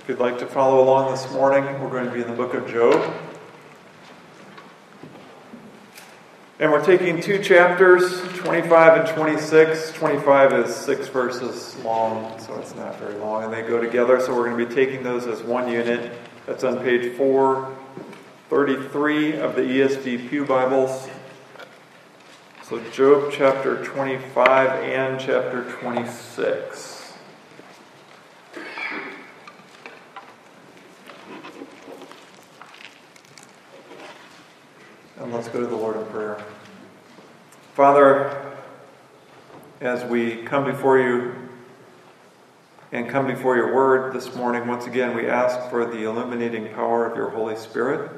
If you'd like to follow along this morning, we're going to be in the book of Job. And we're taking two chapters, 25 and 26. 25 is six verses long, so it's not very long, and they go together. So we're going to be taking those as one unit. That's on page 433 of the ESV Pew Bibles. So, Job chapter 25 and chapter 26. And let's go to the Lord in prayer. Father, as we come before you and come before your word this morning, once again, we ask for the illuminating power of your Holy Spirit.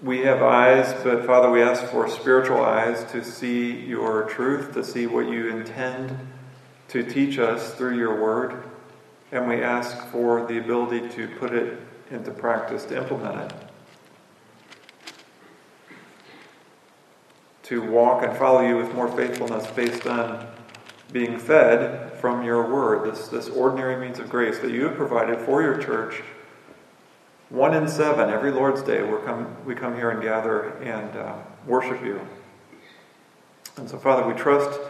we have eyes, but Father, we ask for spiritual eyes to see your truth, to see what you intend to teach us through your word. And we ask for the ability to put it into practice, to implement it. To walk and follow you with more faithfulness based on being fed from your word, this, this ordinary means of grace that you have provided for your church one in seven, every Lord's Day, we come, we come here and gather and uh, worship you. And so, Father, we trust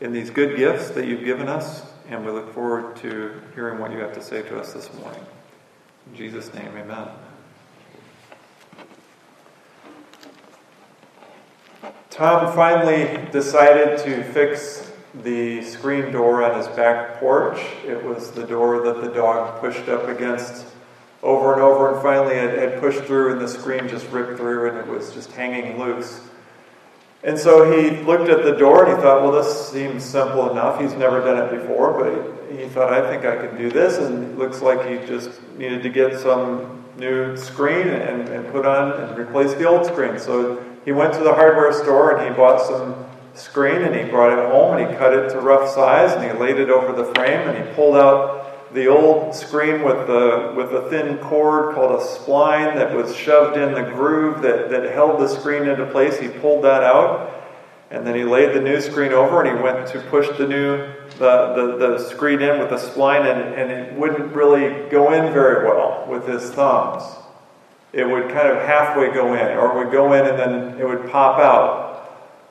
in these good gifts that you've given us, and we look forward to hearing what you have to say to us this morning. In Jesus' name, amen. Tom finally decided to fix the screen door on his back porch. It was the door that the dog pushed up against over and over, and finally it had pushed through, and the screen just ripped through, and it was just hanging loose. And so he looked at the door and he thought, well, this seems simple enough. He's never done it before, but he thought, I think I can do this. And it looks like he just needed to get some new screen and, and put on and replace the old screen. So he went to the hardware store and he bought some screen and he brought it home and he cut it to rough size and he laid it over the frame and he pulled out the old screen with the with a thin cord called a spline that was shoved in the groove that, that held the screen into place. He pulled that out, and then he laid the new screen over, and he went to push the new the, the, the screen in with the spline, and, and it wouldn't really go in very well with his thumbs. It would kind of halfway go in, or it would go in and then it would pop out.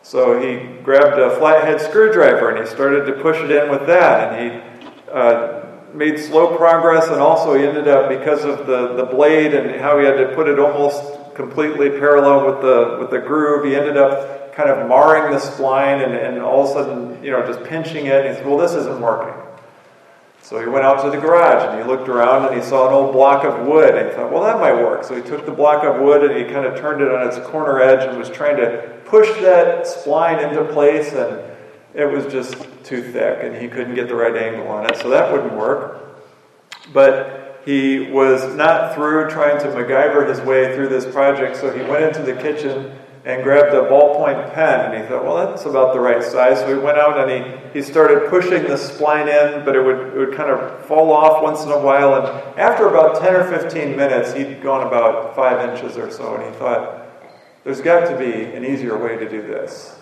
So he grabbed a flathead screwdriver and he started to push it in with that, and he uh, made slow progress, and also he ended up because of the, the blade and how he had to put it almost completely parallel with the with the groove. He ended up kind of marring the spline and, and all of a sudden, you know, just pinching it. And he said, "Well, this isn't working." So he went out to the garage and he looked around and he saw an old block of wood and he thought, "Well, that might work." So he took the block of wood and he kind of turned it on its corner edge and was trying to push that spline into place and it was just too thick and he couldn't get the right angle on it, so that wouldn't work. But he was not through trying to MacGyver his way through this project, so he went into the kitchen and grabbed a ballpoint pen and he thought, well, that's about the right size. So he went out and he, he started pushing the spline in, but it would, it would kind of fall off once in a while. And after about 10 or 15 minutes, he'd gone about five inches or so, and he thought, there's got to be an easier way to do this.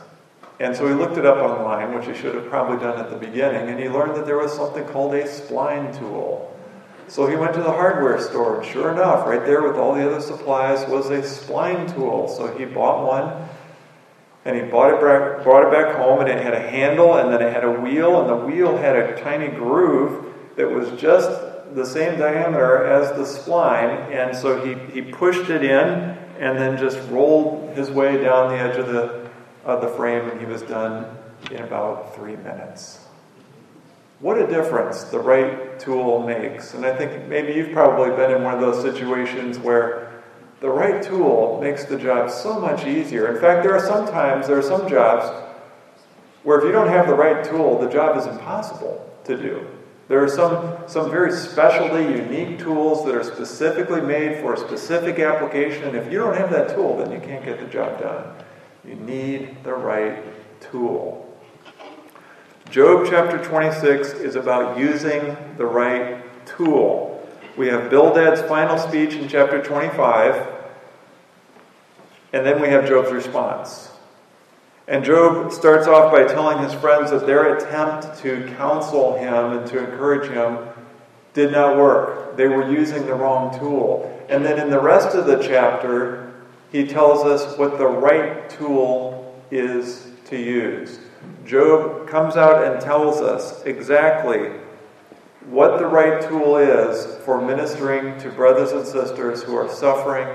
And so he looked it up online, which he should have probably done at the beginning, and he learned that there was something called a spline tool. So he went to the hardware store, and sure enough, right there with all the other supplies was a spline tool. So he bought one, and he bought it back, brought it back home, and it had a handle, and then it had a wheel, and the wheel had a tiny groove that was just the same diameter as the spline. And so he, he pushed it in, and then just rolled his way down the edge of the of the frame, and he was done in about three minutes. What a difference the right tool makes. And I think maybe you've probably been in one of those situations where the right tool makes the job so much easier. In fact, there are some times, there are some jobs where if you don't have the right tool, the job is impossible to do. There are some, some very specialty, unique tools that are specifically made for a specific application, and if you don't have that tool, then you can't get the job done. You need the right tool. Job chapter 26 is about using the right tool. We have Bildad's final speech in chapter 25, and then we have Job's response. And Job starts off by telling his friends that their attempt to counsel him and to encourage him did not work. They were using the wrong tool. And then in the rest of the chapter, he tells us what the right tool is to use. Job comes out and tells us exactly what the right tool is for ministering to brothers and sisters who are suffering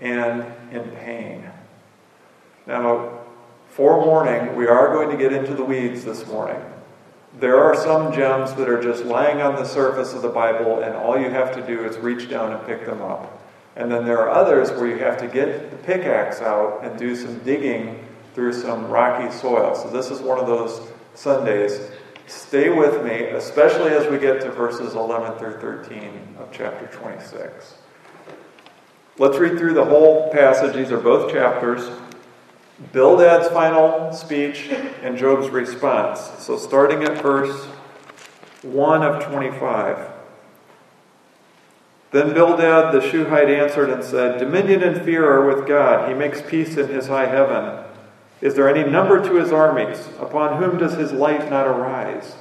and in pain. Now, forewarning, we are going to get into the weeds this morning. There are some gems that are just lying on the surface of the Bible, and all you have to do is reach down and pick them up. And then there are others where you have to get the pickaxe out and do some digging through some rocky soil. So, this is one of those Sundays. Stay with me, especially as we get to verses 11 through 13 of chapter 26. Let's read through the whole passage. These are both chapters. Bildad's final speech and Job's response. So, starting at verse 1 of 25. Then Bildad the Shuhite answered and said, Dominion and fear are with God. He makes peace in his high heaven. Is there any number to his armies? Upon whom does his light not arise?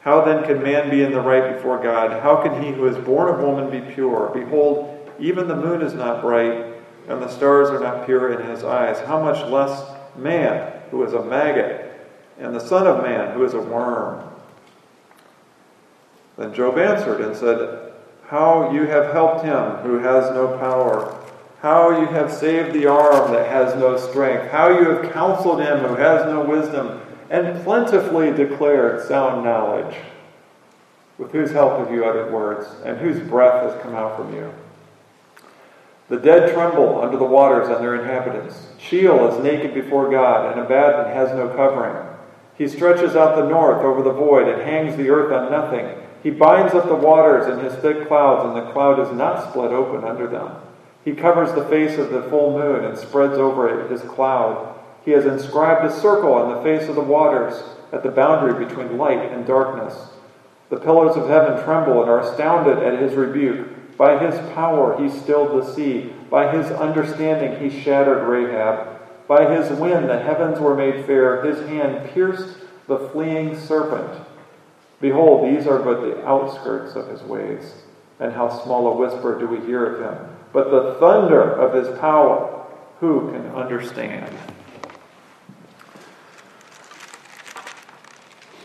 How then can man be in the right before God? How can he who is born of woman be pure? Behold, even the moon is not bright and the stars are not pure in his eyes, how much less man, who is a maggot, and the Son of Man, who is a worm? Then Job answered and said, How you have helped him who has no power, how you have saved the arm that has no strength, how you have counseled him who has no wisdom, and plentifully declared sound knowledge. With whose help have you uttered words, and whose breath has come out from you? The dead tremble under the waters and their inhabitants. Sheol is naked before God, and Abaddon has no covering. He stretches out the north over the void and hangs the earth on nothing. He binds up the waters in his thick clouds, and the cloud is not split open under them. He covers the face of the full moon and spreads over it his cloud. He has inscribed a circle on the face of the waters at the boundary between light and darkness. The pillars of heaven tremble and are astounded at his rebuke. By his power he stilled the sea. By his understanding he shattered Rahab. By his wind the heavens were made fair. His hand pierced the fleeing serpent. Behold, these are but the outskirts of his ways. And how small a whisper do we hear of him? But the thunder of his power, who can understand?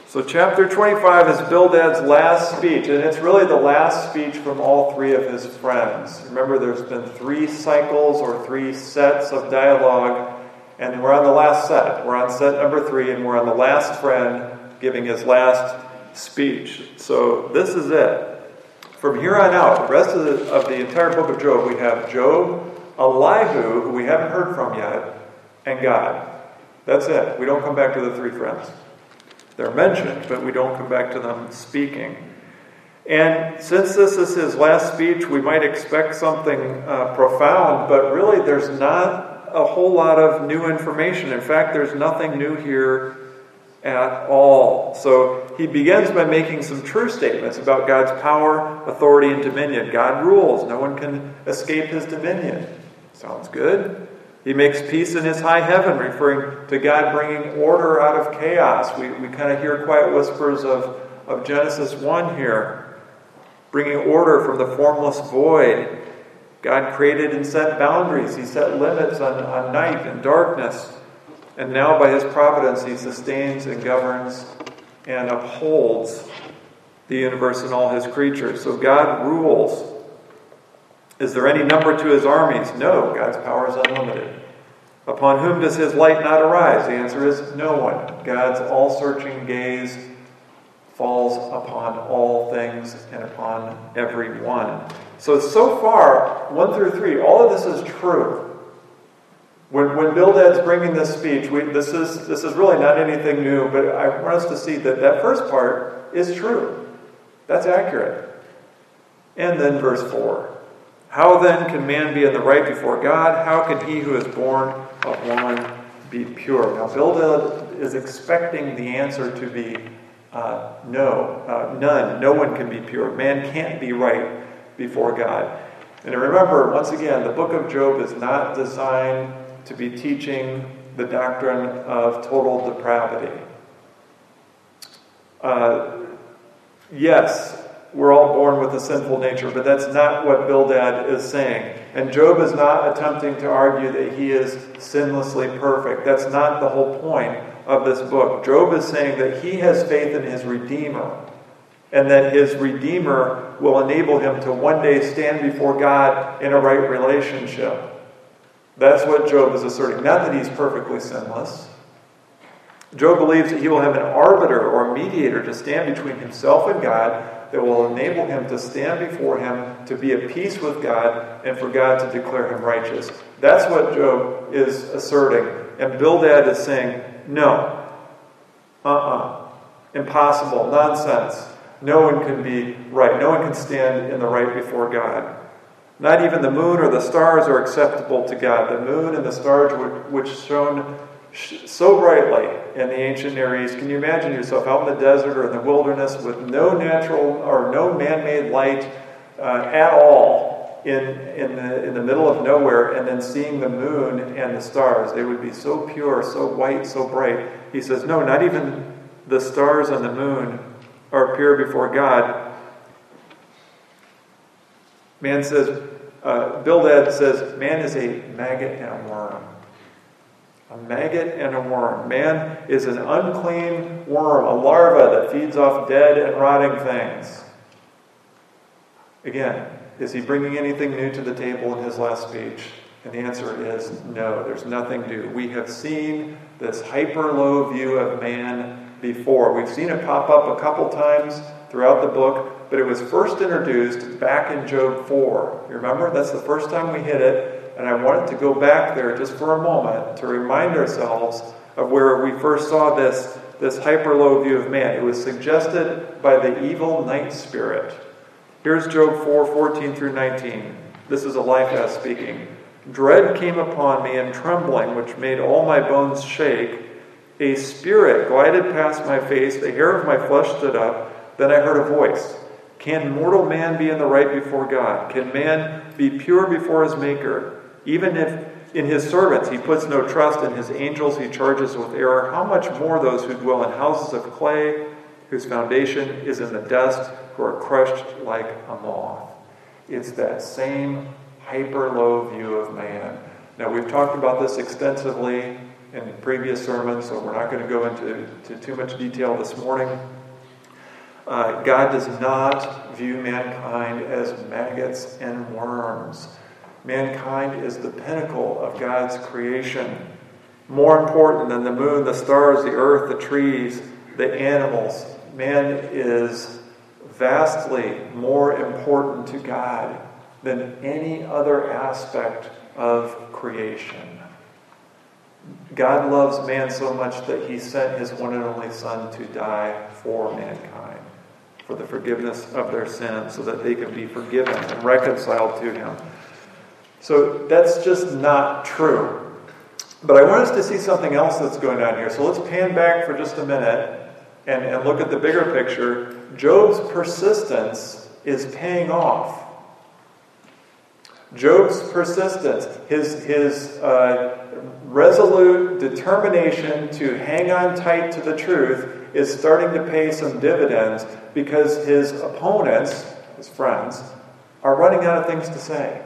So, chapter 25 is Bildad's last speech, and it's really the last speech from all three of his friends. Remember, there's been three cycles or three sets of dialogue, and we're on the last set. We're on set number three, and we're on the last friend giving his last speech. So, this is it. From here on out, the rest of the, of the entire book of Job, we have Job, Elihu, who we haven't heard from yet, and God. That's it. We don't come back to the three friends. They're mentioned, but we don't come back to them speaking. And since this is his last speech, we might expect something uh, profound, but really there's not a whole lot of new information. In fact, there's nothing new here at all. So he begins by making some true statements about God's power, authority, and dominion. God rules, no one can escape his dominion. Sounds good. He makes peace in his high heaven, referring to God bringing order out of chaos. We, we kind of hear quiet whispers of, of Genesis 1 here, bringing order from the formless void. God created and set boundaries, He set limits on, on night and darkness. And now, by His providence, He sustains and governs and upholds the universe and all His creatures. So God rules. Is there any number to his armies? No, God's power is unlimited. Upon whom does his light not arise? The answer is no one. God's all searching gaze falls upon all things and upon every one. So, so far, 1 through 3, all of this is true. When, when Bildad's bringing this speech, we, this, is, this is really not anything new, but I want us to see that that first part is true. That's accurate. And then verse 4. How then can man be in the right before God? How can he who is born of woman be pure? Now, Bildad is expecting the answer to be uh, no, uh, none. No one can be pure. Man can't be right before God. And remember, once again, the book of Job is not designed to be teaching the doctrine of total depravity. Uh, yes, we're all born with a sinful nature, but that's not what Bildad is saying. And Job is not attempting to argue that he is sinlessly perfect. That's not the whole point of this book. Job is saying that he has faith in his Redeemer and that his Redeemer will enable him to one day stand before God in a right relationship. That's what Job is asserting. Not that he's perfectly sinless. Job believes that he will have an arbiter or mediator to stand between himself and God that will enable him to stand before him, to be at peace with God, and for God to declare him righteous. That's what Job is asserting. And Bildad is saying, no, uh uh-uh. uh, impossible, nonsense. No one can be right. No one can stand in the right before God. Not even the moon or the stars are acceptable to God. The moon and the stars, which shone so brightly in the ancient Near East, can you imagine yourself out in the desert or in the wilderness with no natural or no man made light uh, at all in, in, the, in the middle of nowhere and then seeing the moon and the stars? They would be so pure, so white, so bright. He says, No, not even the stars and the moon are pure before God. Man says, uh, Bildad says, man is a maggot and a worm. A maggot and a worm. Man is an unclean worm, a larva that feeds off dead and rotting things. Again, is he bringing anything new to the table in his last speech? And the answer is no, there's nothing new. We have seen this hyper low view of man before. We've seen it pop up a couple times throughout the book, but it was first introduced back in Job 4. You remember? That's the first time we hit it, and I wanted to go back there just for a moment to remind ourselves of where we first saw this, this hyper low view of man. It was suggested by the evil night spirit. Here's Job 4 14 through 19. This is Eliphaz speaking. Dread came upon me and trembling, which made all my bones shake. A spirit glided past my face, the hair of my flesh stood up. Then I heard a voice Can mortal man be in the right before God? Can man be pure before his Maker? Even if in his servants he puts no trust, in his angels he charges with error, how much more those who dwell in houses of clay, whose foundation is in the dust, who are crushed like a moth? It's that same hyper low view of man. Now, we've talked about this extensively in previous sermons, so we're not going to go into to too much detail this morning. Uh, God does not view mankind as maggots and worms. Mankind is the pinnacle of God's creation. More important than the moon, the stars, the earth, the trees, the animals. Man is vastly more important to God than any other aspect of creation. God loves man so much that he sent his one and only Son to die for mankind, for the forgiveness of their sins, so that they can be forgiven and reconciled to him. So that's just not true. But I want us to see something else that's going on here. So let's pan back for just a minute and, and look at the bigger picture. Job's persistence is paying off. Job's persistence, his, his uh, resolute determination to hang on tight to the truth is starting to pay some dividends because his opponents, his friends, are running out of things to say.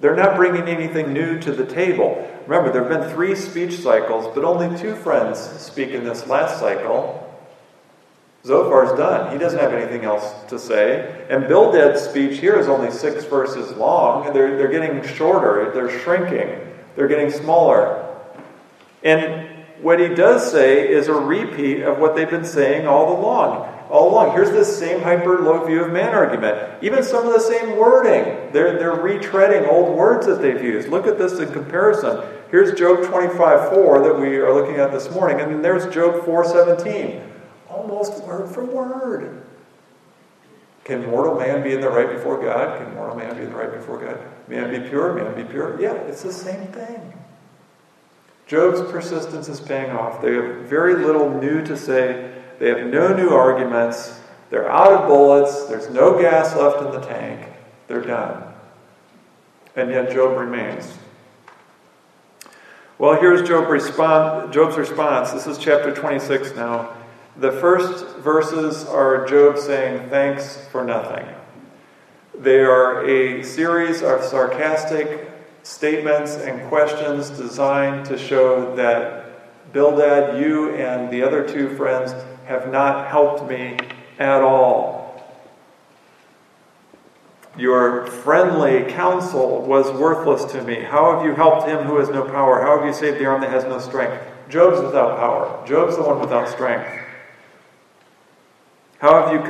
They're not bringing anything new to the table. Remember, there have been three speech cycles, but only two friends speak in this last cycle. Zophar's done. He doesn't have anything else to say. And Bildad's speech here is only six verses long. They're, they're getting shorter, they're shrinking, they're getting smaller. And what he does say is a repeat of what they've been saying all along. All along. Here's this same hyper low view of man argument. Even some of the same wording. They're, they're retreading old words that they've used. Look at this in comparison. Here's Job 25 4 that we are looking at this morning, and then there's Job 4 17 almost word for word. Can mortal man be in the right before God? Can mortal man be in the right before God? Man be pure? Man be pure? Yeah, it's the same thing. Job's persistence is paying off. They have very little new to say. They have no new arguments. They're out of bullets. There's no gas left in the tank. They're done. And yet Job remains. Well, here's Job respond, Job's response. This is chapter 26 now. The first verses are Job saying, Thanks for nothing. They are a series of sarcastic statements and questions designed to show that Bildad, you and the other two friends have not helped me at all. Your friendly counsel was worthless to me. How have you helped him who has no power? How have you saved the arm that has no strength? Job's without power. Job's the one without strength. How have you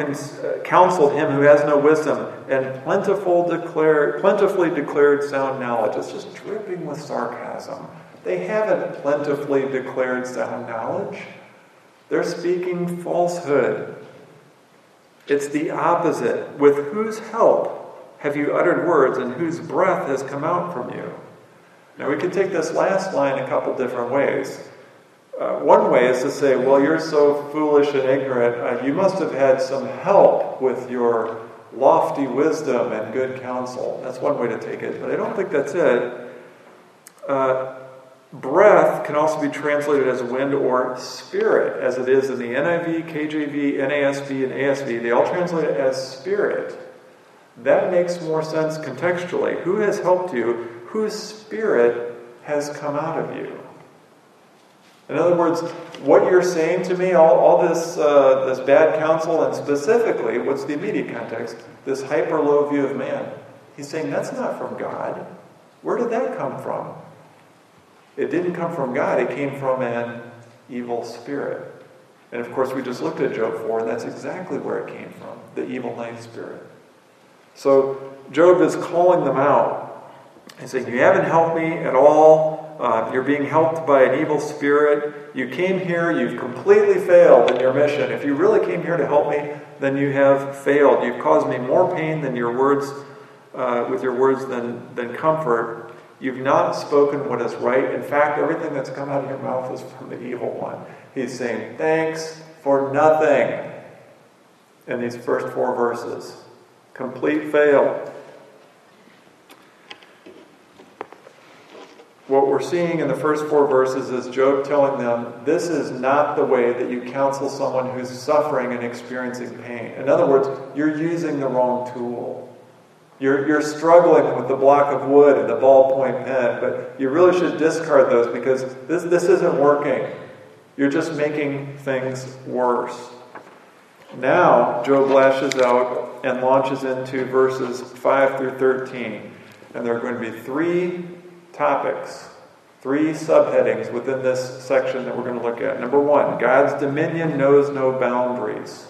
uh, counseled him who has no wisdom and plentiful plentifully declared sound knowledge? It's just dripping with sarcasm. They haven't plentifully declared sound knowledge. They're speaking falsehood. It's the opposite. With whose help have you uttered words, and whose breath has come out from you? Now, we can take this last line a couple different ways. Uh, one way is to say, well, you're so foolish and ignorant, uh, you must have had some help with your lofty wisdom and good counsel. That's one way to take it, but I don't think that's it. Uh, breath can also be translated as wind or spirit, as it is in the NIV, KJV, NASB, and ASV. They all translate it as spirit. That makes more sense contextually. Who has helped you? Whose spirit has come out of you? In other words, what you're saying to me, all, all this, uh, this bad counsel, and specifically, what's the immediate context? This hyper low view of man. He's saying that's not from God. Where did that come from? It didn't come from God, it came from an evil spirit. And of course, we just looked at Job 4, and that's exactly where it came from the evil night spirit. So, Job is calling them out. He's saying, You haven't helped me at all. Uh, you're being helped by an evil spirit. You came here, you've completely failed in your mission. If you really came here to help me, then you have failed. You've caused me more pain than your words, uh, with your words than, than comfort. You've not spoken what is right. In fact, everything that's come out of your mouth is from the evil one. He's saying, Thanks for nothing in these first four verses. Complete fail. What we're seeing in the first four verses is Job telling them, This is not the way that you counsel someone who's suffering and experiencing pain. In other words, you're using the wrong tool. You're, you're struggling with the block of wood and the ballpoint pen, but you really should discard those because this, this isn't working. You're just making things worse. Now, Job lashes out and launches into verses 5 through 13. And there are going to be three topics, three subheadings within this section that we're going to look at. Number one, God's dominion knows no boundaries.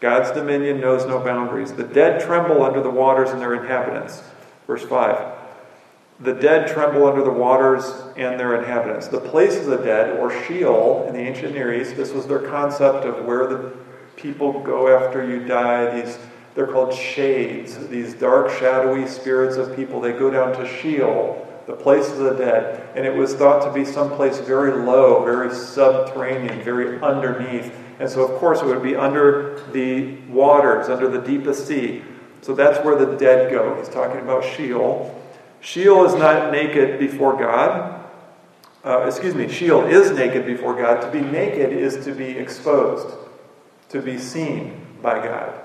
God's dominion knows no boundaries. The dead tremble under the waters and their inhabitants. Verse 5. The dead tremble under the waters and their inhabitants. The place of the dead, or Sheol in the ancient Near East, this was their concept of where the people go after you die. These they're called shades, these dark, shadowy spirits of people. They go down to Sheol, the place of the dead. And it was thought to be someplace very low, very subterranean, very underneath. And so, of course, it would be under the waters, under the deepest sea. So that's where the dead go. He's talking about Sheol. Sheol is not naked before God. Uh, excuse me, Sheol is naked before God. To be naked is to be exposed, to be seen by God.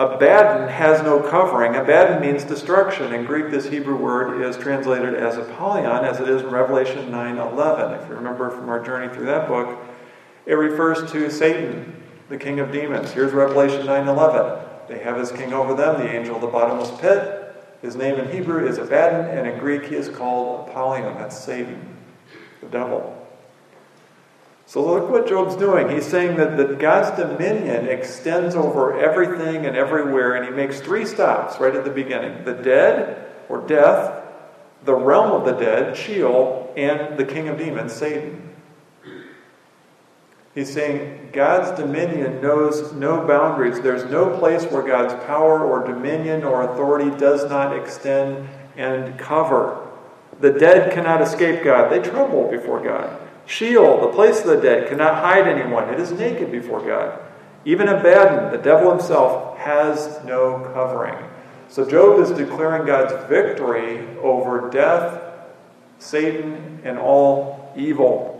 Abaddon has no covering. Abaddon means destruction. In Greek, this Hebrew word is translated as Apollyon, as it is in Revelation 9:11. If you remember from our journey through that book, it refers to Satan, the king of demons. Here's Revelation 9:11. They have his king over them, the angel of the bottomless pit. His name in Hebrew is Abaddon, and in Greek he is called Apollyon. That's Satan, the devil. So look what Job's doing. He's saying that, that God's dominion extends over everything and everywhere, and he makes three stops right at the beginning the dead, or death, the realm of the dead, Sheol, and the king of demons, Satan. He's saying God's dominion knows no boundaries. There's no place where God's power or dominion or authority does not extend and cover. The dead cannot escape God, they tremble before God. Sheol, the place of the dead, cannot hide anyone. It is naked before God. Even Abaddon, the devil himself, has no covering. So Job is declaring God's victory over death, Satan, and all evil.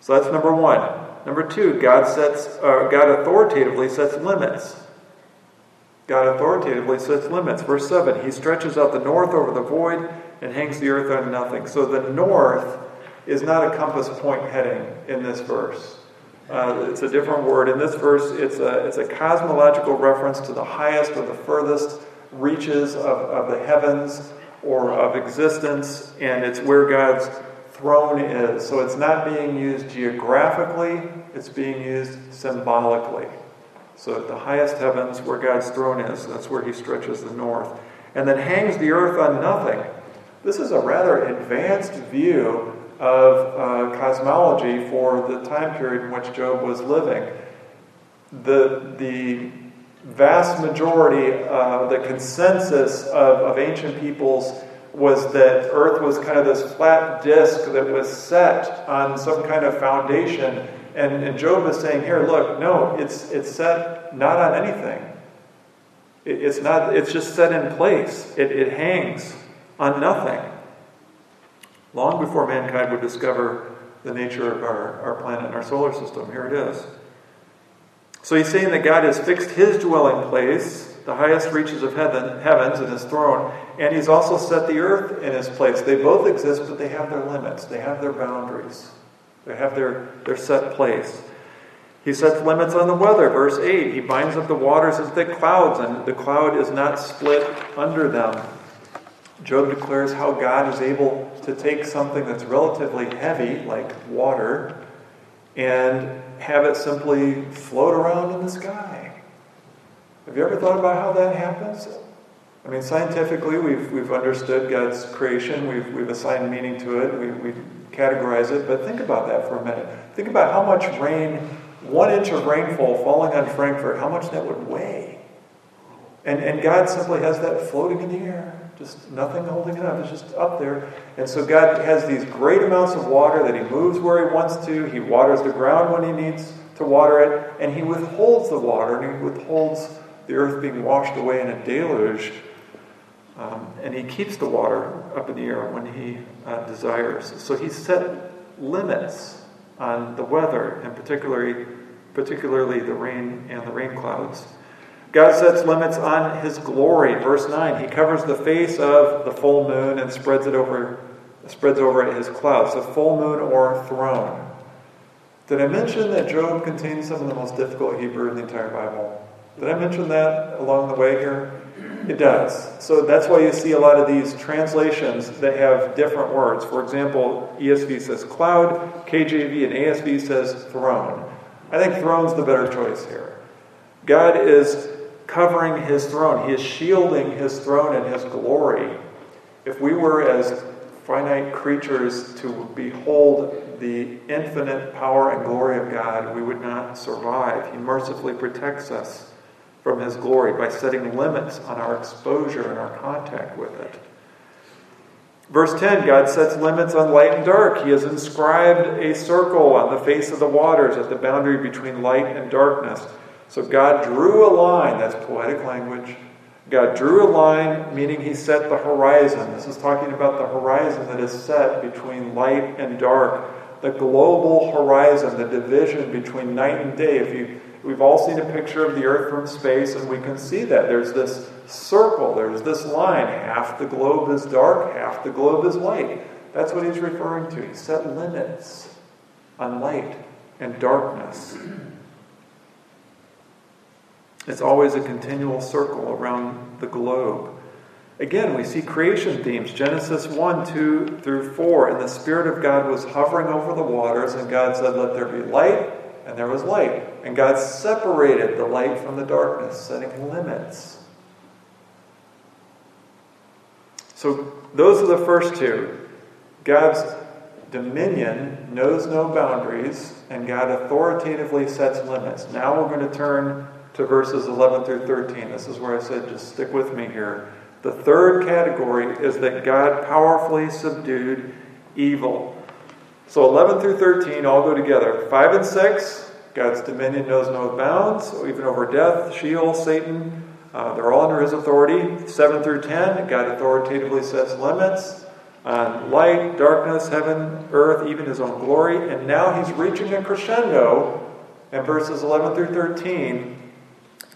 So that's number one. Number two, God sets, uh, God authoritatively sets limits. God authoritatively sets limits. Verse 7 He stretches out the north over the void and hangs the earth on nothing. So the north is not a compass point heading in this verse. Uh, it's a different word. In this verse, it's a, it's a cosmological reference to the highest or the furthest reaches of, of the heavens or of existence, and it's where God's throne is. So it's not being used geographically, it's being used symbolically. So at the highest heavens, where God's throne is, that's where he stretches the north. And then hangs the earth on nothing. This is a rather advanced view of uh, cosmology for the time period in which Job was living. The, the vast majority, uh, the consensus of, of ancient peoples was that Earth was kind of this flat disk that was set on some kind of foundation. And, and Job is saying here, look, no, it's, it's set not on anything. It, it's, not, it's just set in place, it, it hangs on nothing long before mankind would discover the nature of our, our planet and our solar system. Here it is. So he's saying that God has fixed his dwelling place, the highest reaches of heaven, heavens, in his throne, and he's also set the earth in his place. They both exist, but they have their limits, they have their boundaries, they have their, their set place. He sets limits on the weather. Verse 8 He binds up the waters in thick clouds, and the cloud is not split under them. Job declares how God is able to take something that's relatively heavy, like water, and have it simply float around in the sky. Have you ever thought about how that happens? I mean, scientifically, we've, we've understood God's creation, we've, we've assigned meaning to it, we, we categorize it, but think about that for a minute. Think about how much rain, one inch of rainfall falling on Frankfurt, how much that would weigh. And, and God simply has that floating in the air. Just nothing holding it up. It's just up there. And so God has these great amounts of water that He moves where He wants to. He waters the ground when He needs to water it. And He withholds the water and He withholds the earth being washed away in a deluge. Um, and He keeps the water up in the air when He uh, desires. So He set limits on the weather, and particularly, particularly the rain and the rain clouds. God sets limits on his glory. Verse 9, he covers the face of the full moon and spreads it over spreads over his clouds, the full moon or throne. Did I mention that Job contains some of the most difficult Hebrew in the entire Bible? Did I mention that along the way here? It does. So that's why you see a lot of these translations that have different words. For example, ESV says cloud, KJV and ASV says throne. I think throne's the better choice here. God is covering his throne. He is shielding his throne and his glory. If we were as finite creatures to behold the infinite power and glory of God, we would not survive. He mercifully protects us from his glory by setting limits on our exposure and our contact with it. Verse 10 God sets limits on light and dark. He has inscribed a circle on the face of the waters at the boundary between light and darkness. So God drew a line, that's poetic language. God drew a line, meaning he set the horizon. This is talking about the horizon that is set between light and dark, the global horizon, the division between night and day. If you we've all seen a picture of the earth from space and we can see that there's this circle, there's this line, half the globe is dark, half the globe is light. That's what he's referring to. He set limits on light and darkness. It's always a continual circle around the globe. Again, we see creation themes Genesis 1, 2 through 4. And the Spirit of God was hovering over the waters, and God said, Let there be light, and there was light. And God separated the light from the darkness, setting limits. So, those are the first two. God's dominion knows no boundaries, and God authoritatively sets limits. Now we're going to turn to verses 11 through 13. This is where I said, just stick with me here. The third category is that God powerfully subdued evil. So 11 through 13 all go together. 5 and 6, God's dominion knows no bounds, even over death, Sheol, Satan. Uh, they're all under his authority. 7 through 10, God authoritatively sets limits. on light, darkness, heaven, earth, even his own glory. And now he's reaching a crescendo in verses 11 through 13.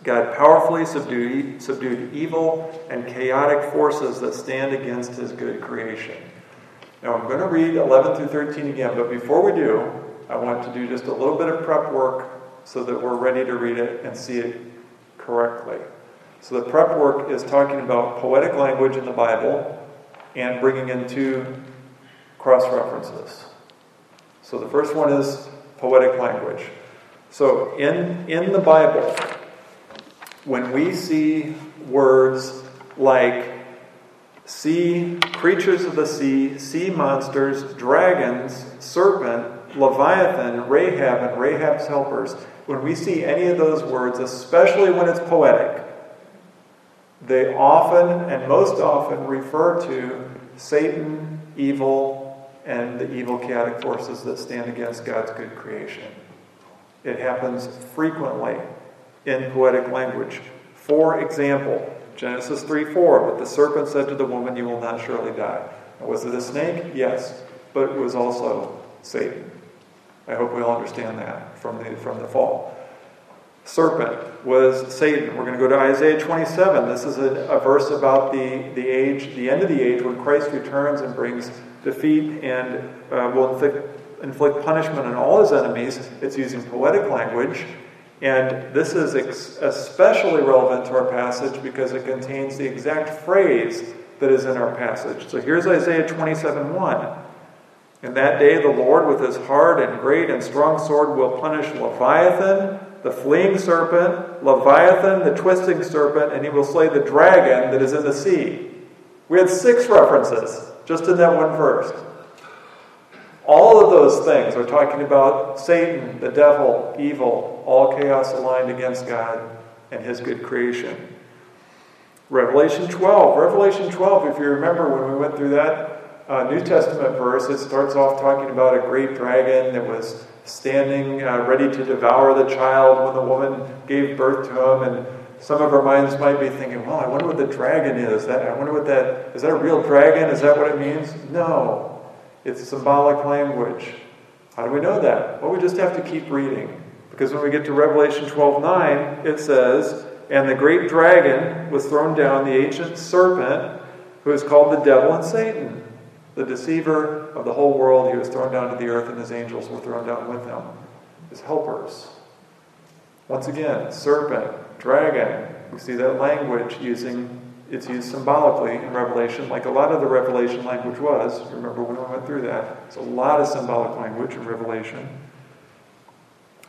God powerfully subdued, subdued evil and chaotic forces that stand against his good creation. Now I'm going to read 11 through 13 again, but before we do, I want to do just a little bit of prep work so that we're ready to read it and see it correctly. So the prep work is talking about poetic language in the Bible and bringing in two cross references. So the first one is poetic language. So in, in the Bible, when we see words like sea, creatures of the sea, sea monsters, dragons, serpent, Leviathan, Rahab, and Rahab's helpers, when we see any of those words, especially when it's poetic, they often and most often refer to Satan, evil, and the evil chaotic forces that stand against God's good creation. It happens frequently in poetic language. For example, Genesis 3 4, but the serpent said to the woman, You will not surely die. was it a snake? Yes, but it was also Satan. I hope we all understand that from the, from the fall. Serpent was Satan. We're going to go to Isaiah 27. This is a, a verse about the, the age, the end of the age, when Christ returns and brings defeat and uh, will inflict, inflict punishment on all his enemies. It's using poetic language. And this is ex- especially relevant to our passage because it contains the exact phrase that is in our passage. So here's Isaiah 27 1. In that day, the Lord, with his hard and great and strong sword, will punish Leviathan, the fleeing serpent, Leviathan, the twisting serpent, and he will slay the dragon that is in the sea. We had six references just in that one verse. All of those things are talking about Satan, the devil, evil, all chaos aligned against God and his good creation. Revelation 12. Revelation 12, if you remember when we went through that uh, New Testament verse, it starts off talking about a great dragon that was standing uh, ready to devour the child when the woman gave birth to him. And some of our minds might be thinking, well, I wonder what the dragon is. That, I wonder what that is. That a real dragon? Is that what it means? No, it's symbolic language. How do we know that? Well, we just have to keep reading. Because when we get to Revelation 12 9, it says, And the great dragon was thrown down, the ancient serpent, who is called the devil and Satan the deceiver of the whole world, he was thrown down to the earth, and his angels were thrown down with him, his helpers. Once again, serpent, dragon. We see that language using it's used symbolically in Revelation, like a lot of the Revelation language was. Remember when we went through that? It's a lot of symbolic language in Revelation.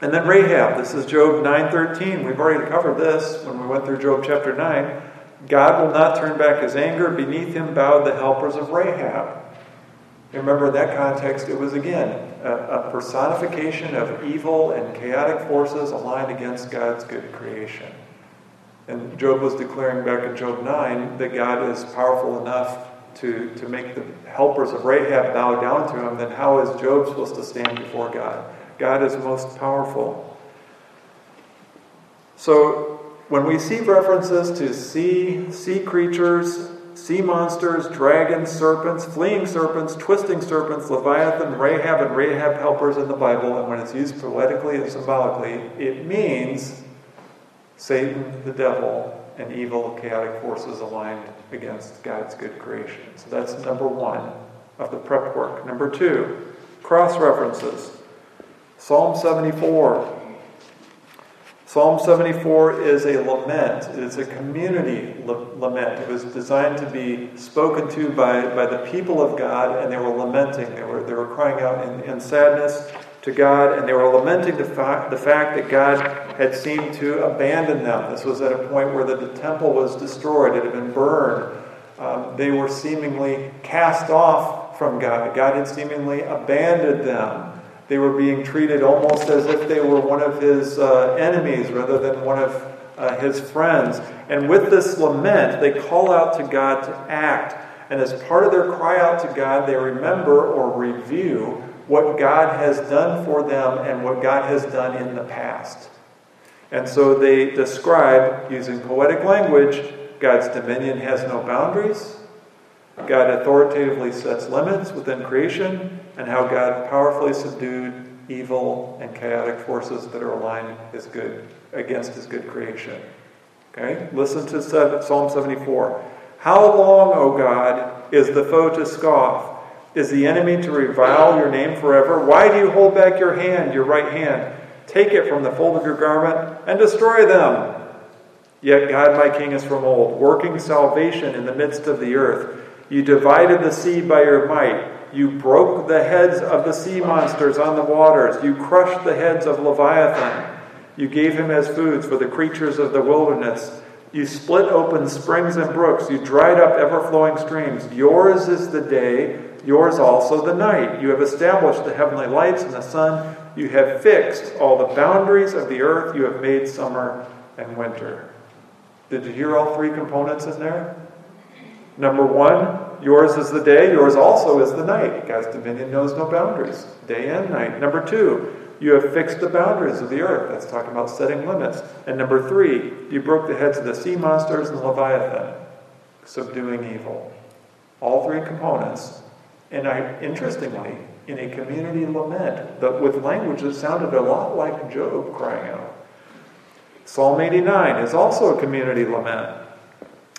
And then Rahab. This is Job 9:13. We've already covered this when we went through Job chapter 9. God will not turn back his anger. Beneath him bowed the helpers of Rahab. Remember, in that context, it was again a, a, personification of evil and chaotic forces aligned against God's good creation. And Job was declaring back in Job 9 that God is powerful enough to, to make the helpers of Rahab bow down to him, then how is Job supposed to stand before God? God is most powerful. So when we see references to sea, sea creatures, sea monsters, dragons, serpents, fleeing serpents, twisting serpents, Leviathan, Rahab, and Rahab helpers in the Bible, and when it's used poetically and symbolically, it means Satan, the devil, and evil, chaotic forces aligned against God's good creation. So that's number one of the prep work. Number two, cross references. Psalm 74 Psalm 74 is a lament. It is a community lament. It was designed to be spoken to by, by the people of God, and they were lamenting. They were, they were crying out in, in sadness to God, and they were lamenting the, fa- the fact that God had seemed to abandon them. This was at a point where the, the temple was destroyed, it had been burned. Um, they were seemingly cast off from God. God had seemingly abandoned them. They were being treated almost as if they were one of his uh, enemies rather than one of uh, his friends. And with this lament, they call out to God to act. And as part of their cry out to God, they remember or review what God has done for them and what God has done in the past. And so they describe, using poetic language, God's dominion has no boundaries, God authoritatively sets limits within creation, and how God powerfully subdued evil and chaotic forces that are aligned his good against his good creation. Okay? Listen to Psalm 74. How long, O God, is the foe to scoff? Is the enemy to revile your name forever? Why do you hold back your hand, your right hand? Take it from the fold of your garment and destroy them. Yet God, my King, is from old, working salvation in the midst of the earth. You divided the sea by your might. You broke the heads of the sea monsters on the waters. You crushed the heads of Leviathan. You gave him as foods for the creatures of the wilderness. You split open springs and brooks. You dried up ever flowing streams. Yours is the day, yours also the night. You have established the heavenly lights and the sun. You have fixed all the boundaries of the earth. You have made summer and winter. Did you hear all three components in there? Number one, yours is the day, yours also is the night. God's dominion knows no boundaries, day and night. Number two, you have fixed the boundaries of the earth. That's talking about setting limits. And number three, you broke the heads of the sea monsters and the Leviathan, subduing evil. All three components. And I, interestingly, in a community lament, but with language that sounded a lot like Job crying out. Psalm 89 is also a community lament.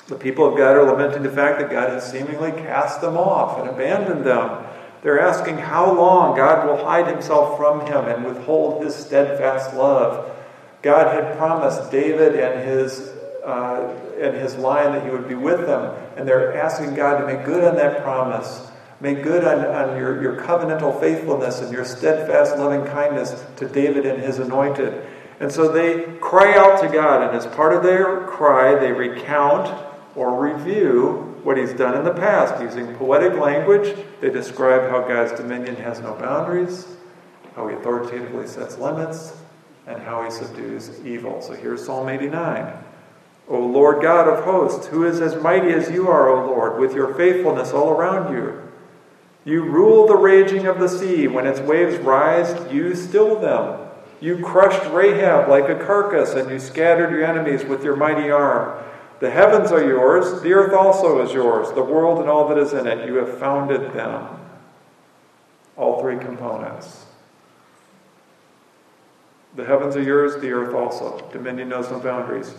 The people of God are lamenting the fact that God has seemingly cast them off and abandoned them. They're asking how long God will hide himself from him and withhold his steadfast love. God had promised David and his, uh, and his line that he would be with them, and they're asking God to make good on that promise. Make good on, on your, your covenantal faithfulness and your steadfast loving kindness to David and his anointed. And so they cry out to God, and as part of their cry, they recount or review what he's done in the past. Using poetic language, they describe how God's dominion has no boundaries, how he authoritatively sets limits, and how he subdues evil. So here's Psalm 89. O Lord God of hosts, who is as mighty as you are, O Lord, with your faithfulness all around you. You rule the raging of the sea. When its waves rise, you still them. You crushed Rahab like a carcass, and you scattered your enemies with your mighty arm. The heavens are yours, the earth also is yours, the world and all that is in it. You have founded them. All three components. The heavens are yours, the earth also. Dominion knows no boundaries.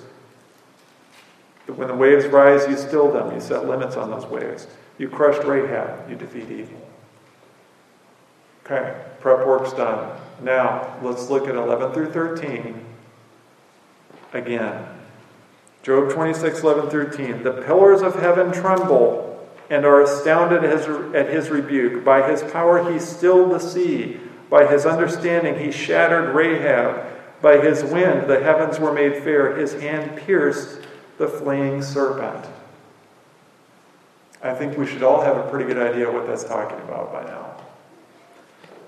When the waves rise, you still them. You set limits on those waves. You crushed Rahab, you defeat evil. Okay, prep work's done. Now, let's look at 11 through 13 again. Job 26, 11 13. The pillars of heaven tremble and are astounded at his rebuke. By his power he stilled the sea. By his understanding he shattered Rahab. By his wind the heavens were made fair. His hand pierced the fleeing serpent. I think we should all have a pretty good idea what that's talking about by now.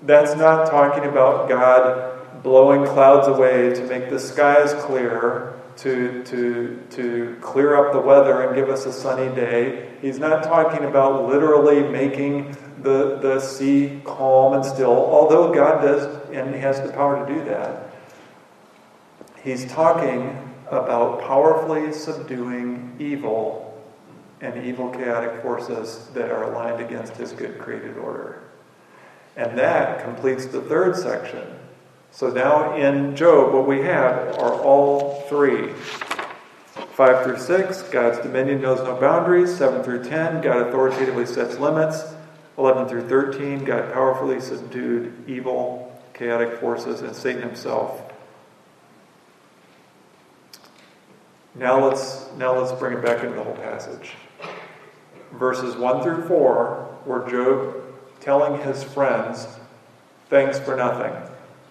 That's not talking about God blowing clouds away to make the skies clear to, to, to clear up the weather and give us a sunny day. He's not talking about literally making the, the sea calm and still, although God does and He has the power to do that. He's talking about powerfully subduing evil and evil chaotic forces that are aligned against His good created order. And that completes the third section so now in Job, what we have are all three. 5 through 6, God's dominion knows no boundaries. 7 through 10, God authoritatively sets limits. 11 through 13, God powerfully subdued evil, chaotic forces, and Satan himself. Now let's, now let's bring it back into the whole passage. Verses 1 through 4, where Job telling his friends, thanks for nothing.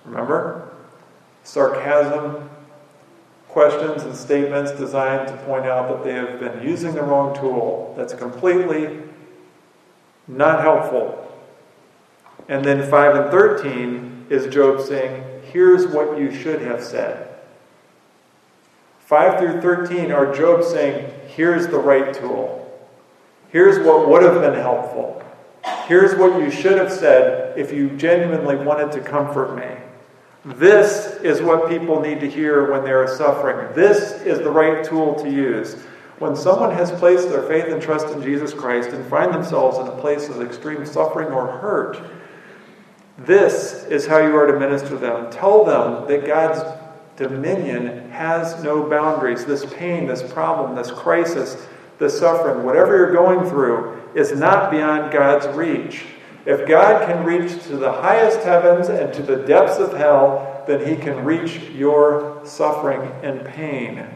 Remember? Sarcasm, questions, and statements designed to point out that they have been using the wrong tool. That's completely not helpful. And then 5 and 13 is Job saying, Here's what you should have said. 5 through 13 are Job saying, Here's the right tool. Here's what would have been helpful. Here's what you should have said if you genuinely wanted to comfort me. This is what people need to hear when they are suffering. This is the right tool to use. When someone has placed their faith and trust in Jesus Christ and find themselves in a place of extreme suffering or hurt, this is how you are to minister to them. Tell them that God's dominion has no boundaries. This pain, this problem, this crisis, this suffering, whatever you're going through, is not beyond God's reach. If God can reach to the highest heavens and to the depths of hell, then He can reach your suffering and pain.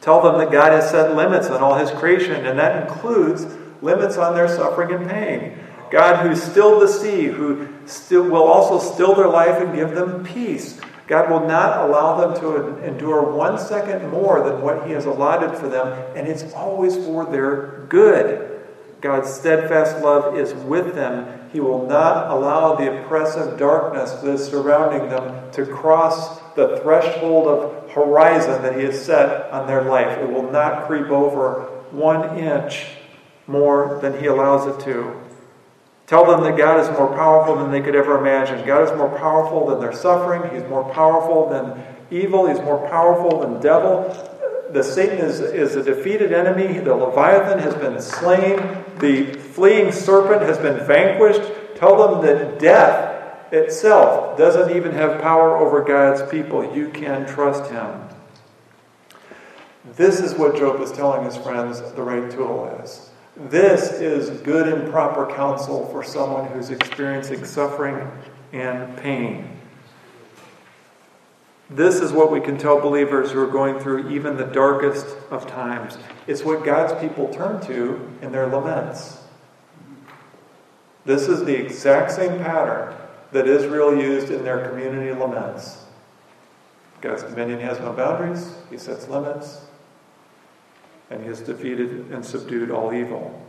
Tell them that God has set limits on all His creation, and that includes limits on their suffering and pain. God, who stilled the sea, who still, will also still their life and give them peace. God will not allow them to endure one second more than what He has allotted for them, and it's always for their good. God's steadfast love is with them. He will not allow the oppressive darkness that is surrounding them to cross the threshold of horizon that He has set on their life. It will not creep over one inch more than He allows it to. Tell them that God is more powerful than they could ever imagine. God is more powerful than their suffering. He's more powerful than evil. He's more powerful than devil. The Satan is, is a defeated enemy. The Leviathan has been slain. The fleeing serpent has been vanquished. Tell them that death itself doesn't even have power over God's people. You can trust him. This is what Job is telling his friends the right tool is. This is good and proper counsel for someone who's experiencing suffering and pain. This is what we can tell believers who are going through even the darkest of times. It's what God's people turn to in their laments. This is the exact same pattern that Israel used in their community laments. God's dominion has no boundaries, He sets limits, and he has defeated and subdued all evil.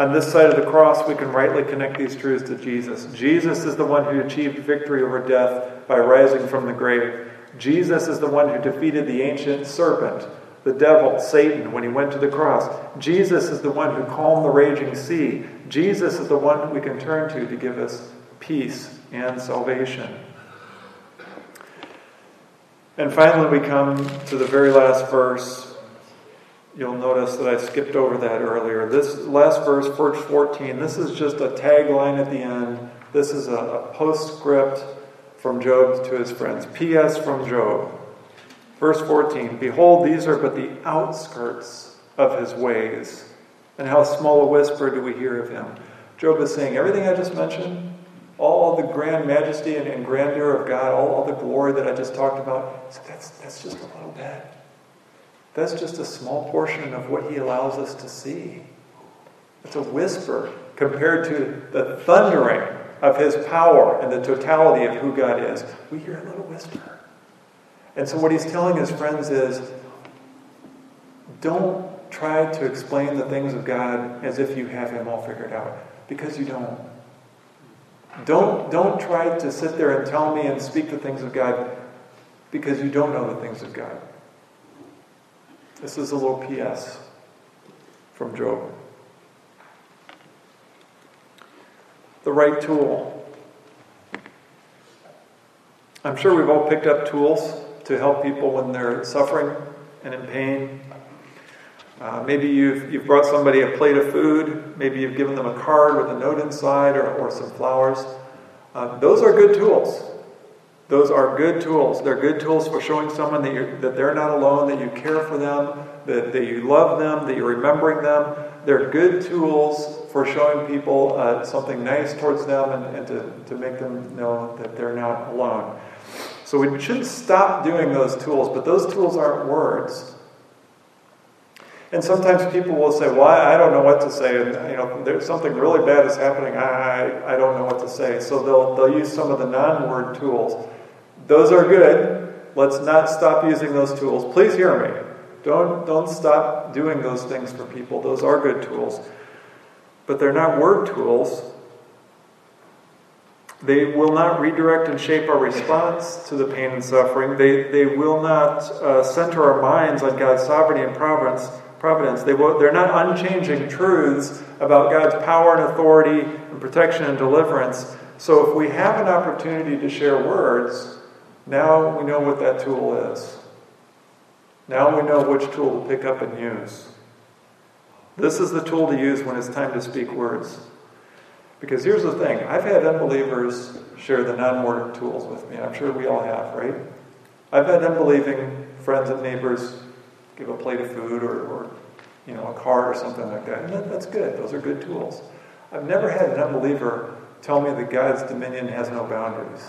On this side of the cross, we can rightly connect these truths to Jesus. Jesus is the one who achieved victory over death by rising from the grave. Jesus is the one who defeated the ancient serpent, the devil, Satan, when he went to the cross. Jesus is the one who calmed the raging sea. Jesus is the one we can turn to to give us peace and salvation. And finally, we come to the very last verse. You'll notice that I skipped over that earlier. This last verse, verse 14, this is just a tagline at the end. This is a, a postscript from Job to his friends. P.S. from Job. Verse 14 Behold, these are but the outskirts of his ways. And how small a whisper do we hear of him? Job is saying, Everything I just mentioned, all the grand majesty and, and grandeur of God, all, all, the glory that I just talked about, that's, that's just a little bit. That's just a small portion of what He allows us to see. It's a whisper compared to the thundering of His power and the totality of who God is. We hear a little whisper. And so, what He's telling His friends is don't try to explain the things of God as if you have Him all figured out, because you don't. Don't, don't try to sit there and tell me and speak the things of God because you don't know the things of God. This is a little PS from Job. The right tool. I'm sure we've all picked up tools to help people when they're suffering and in pain. Uh, maybe you've, you've brought somebody a plate of food. Maybe you've given them a card with a note inside or, or some flowers. Uh, those are good tools. Those are good tools. They're good tools for showing someone that, you that they're not alone, that you care for them, that, that you love them, that you're remembering them. They're good tools for showing people uh, something nice towards them and, and to, to make them know that they're not alone. So we shouldn't stop doing those tools, but those tools aren't words. And sometimes people will say, "Well, I don't know what to say," and you know, there's something really bad is happening. I, I, I don't know what to say. So they'll they'll use some of the non-word tools. Those are good. Let's not stop using those tools. Please hear me. Don't don't stop doing those things for people. Those are good tools, but they're not word tools. They will not redirect and shape our response to the pain and suffering. They, they will not uh, center our minds on God's sovereignty and providence providence. They will, they're not unchanging truths about God's power and authority and protection and deliverance. So if we have an opportunity to share words, now we know what that tool is. Now we know which tool to pick up and use. This is the tool to use when it's time to speak words. Because here's the thing I've had unbelievers share the non word tools with me. I'm sure we all have, right? I've had unbelieving friends and neighbors give a plate of food or, or you know, a card or something like that. And that, that's good. Those are good tools. I've never had an unbeliever tell me that God's dominion has no boundaries.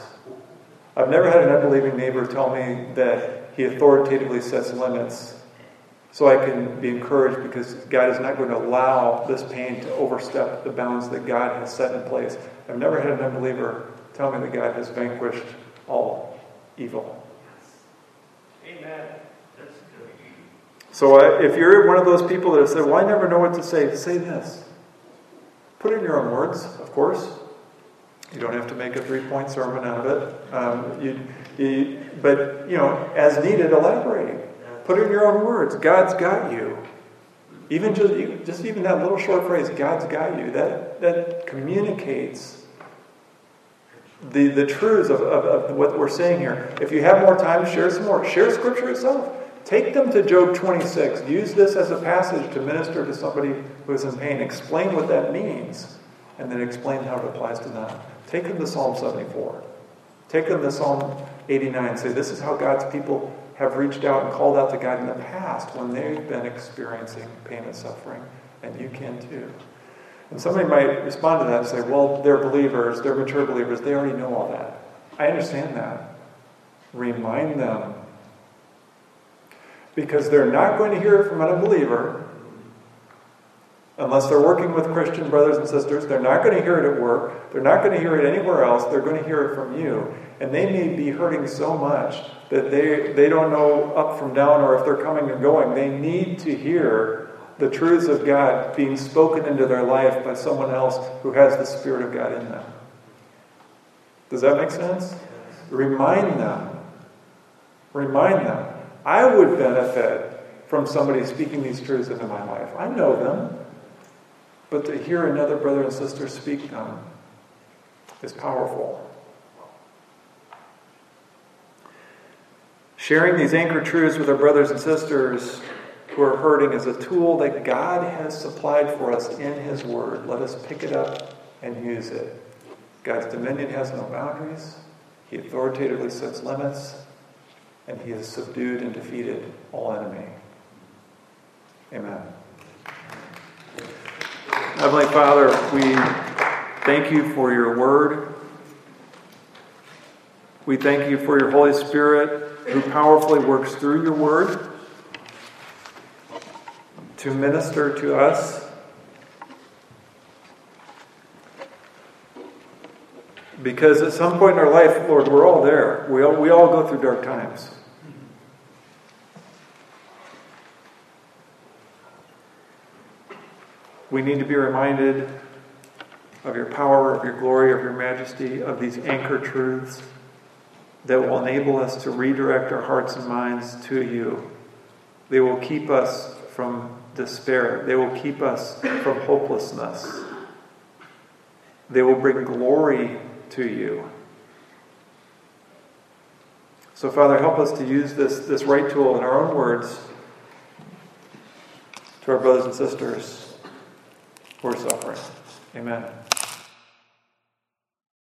I've never had an unbelieving neighbor tell me that he authoritatively sets limits so I can be encouraged because God is not going to allow this pain to overstep the bounds that God has set in place. I've never had an unbeliever tell me that God has vanquished all evil. Amen. So if you're one of those people that have said, Well, I never know what to say, say this. Put it in your own words, of course. You don't have to make a three point sermon out of it. Um, you, you, but, you know, as needed, elaborate. Put it in your own words. God's got you. Even just, just even that little short phrase, God's got you, that, that communicates the, the truths of, of, of what we're saying here. If you have more time, share some more. Share Scripture itself. Take them to Job 26. Use this as a passage to minister to somebody who is in pain. Explain what that means, and then explain how it applies to them. Take them to Psalm 74. Take them to Psalm 89. Say, this is how God's people have reached out and called out to God in the past when they've been experiencing pain and suffering, and you can too. And somebody might respond to that and say, well, they're believers, they're mature believers, they already know all that. I understand that. Remind them. Because they're not going to hear it from an unbeliever unless they're working with Christian brothers and sisters. They're not going to hear it at work. They're not going to hear it anywhere else. They're going to hear it from you. And they may be hurting so much that they, they don't know up from down or if they're coming and going. They need to hear the truths of God being spoken into their life by someone else who has the Spirit of God in them. Does that make sense? Remind them. Remind them. I would benefit from somebody speaking these truths into my life. I know them. But to hear another brother and sister speak them is powerful. Sharing these anchor truths with our brothers and sisters who are hurting is a tool that God has supplied for us in His Word. Let us pick it up and use it. God's dominion has no boundaries, He authoritatively sets limits, and He has subdued and defeated all enemy. Amen. Heavenly Father, we thank you for your word. We thank you for your Holy Spirit who powerfully works through your word to minister to us. Because at some point in our life, Lord, we're all there. We all, we all go through dark times. We need to be reminded of your power, of your glory, of your majesty, of these anchor truths that will enable us to redirect our hearts and minds to you. They will keep us from despair, they will keep us from hopelessness. They will bring glory to you. So, Father, help us to use this, this right tool in our own words to our brothers and sisters are suffering. Amen.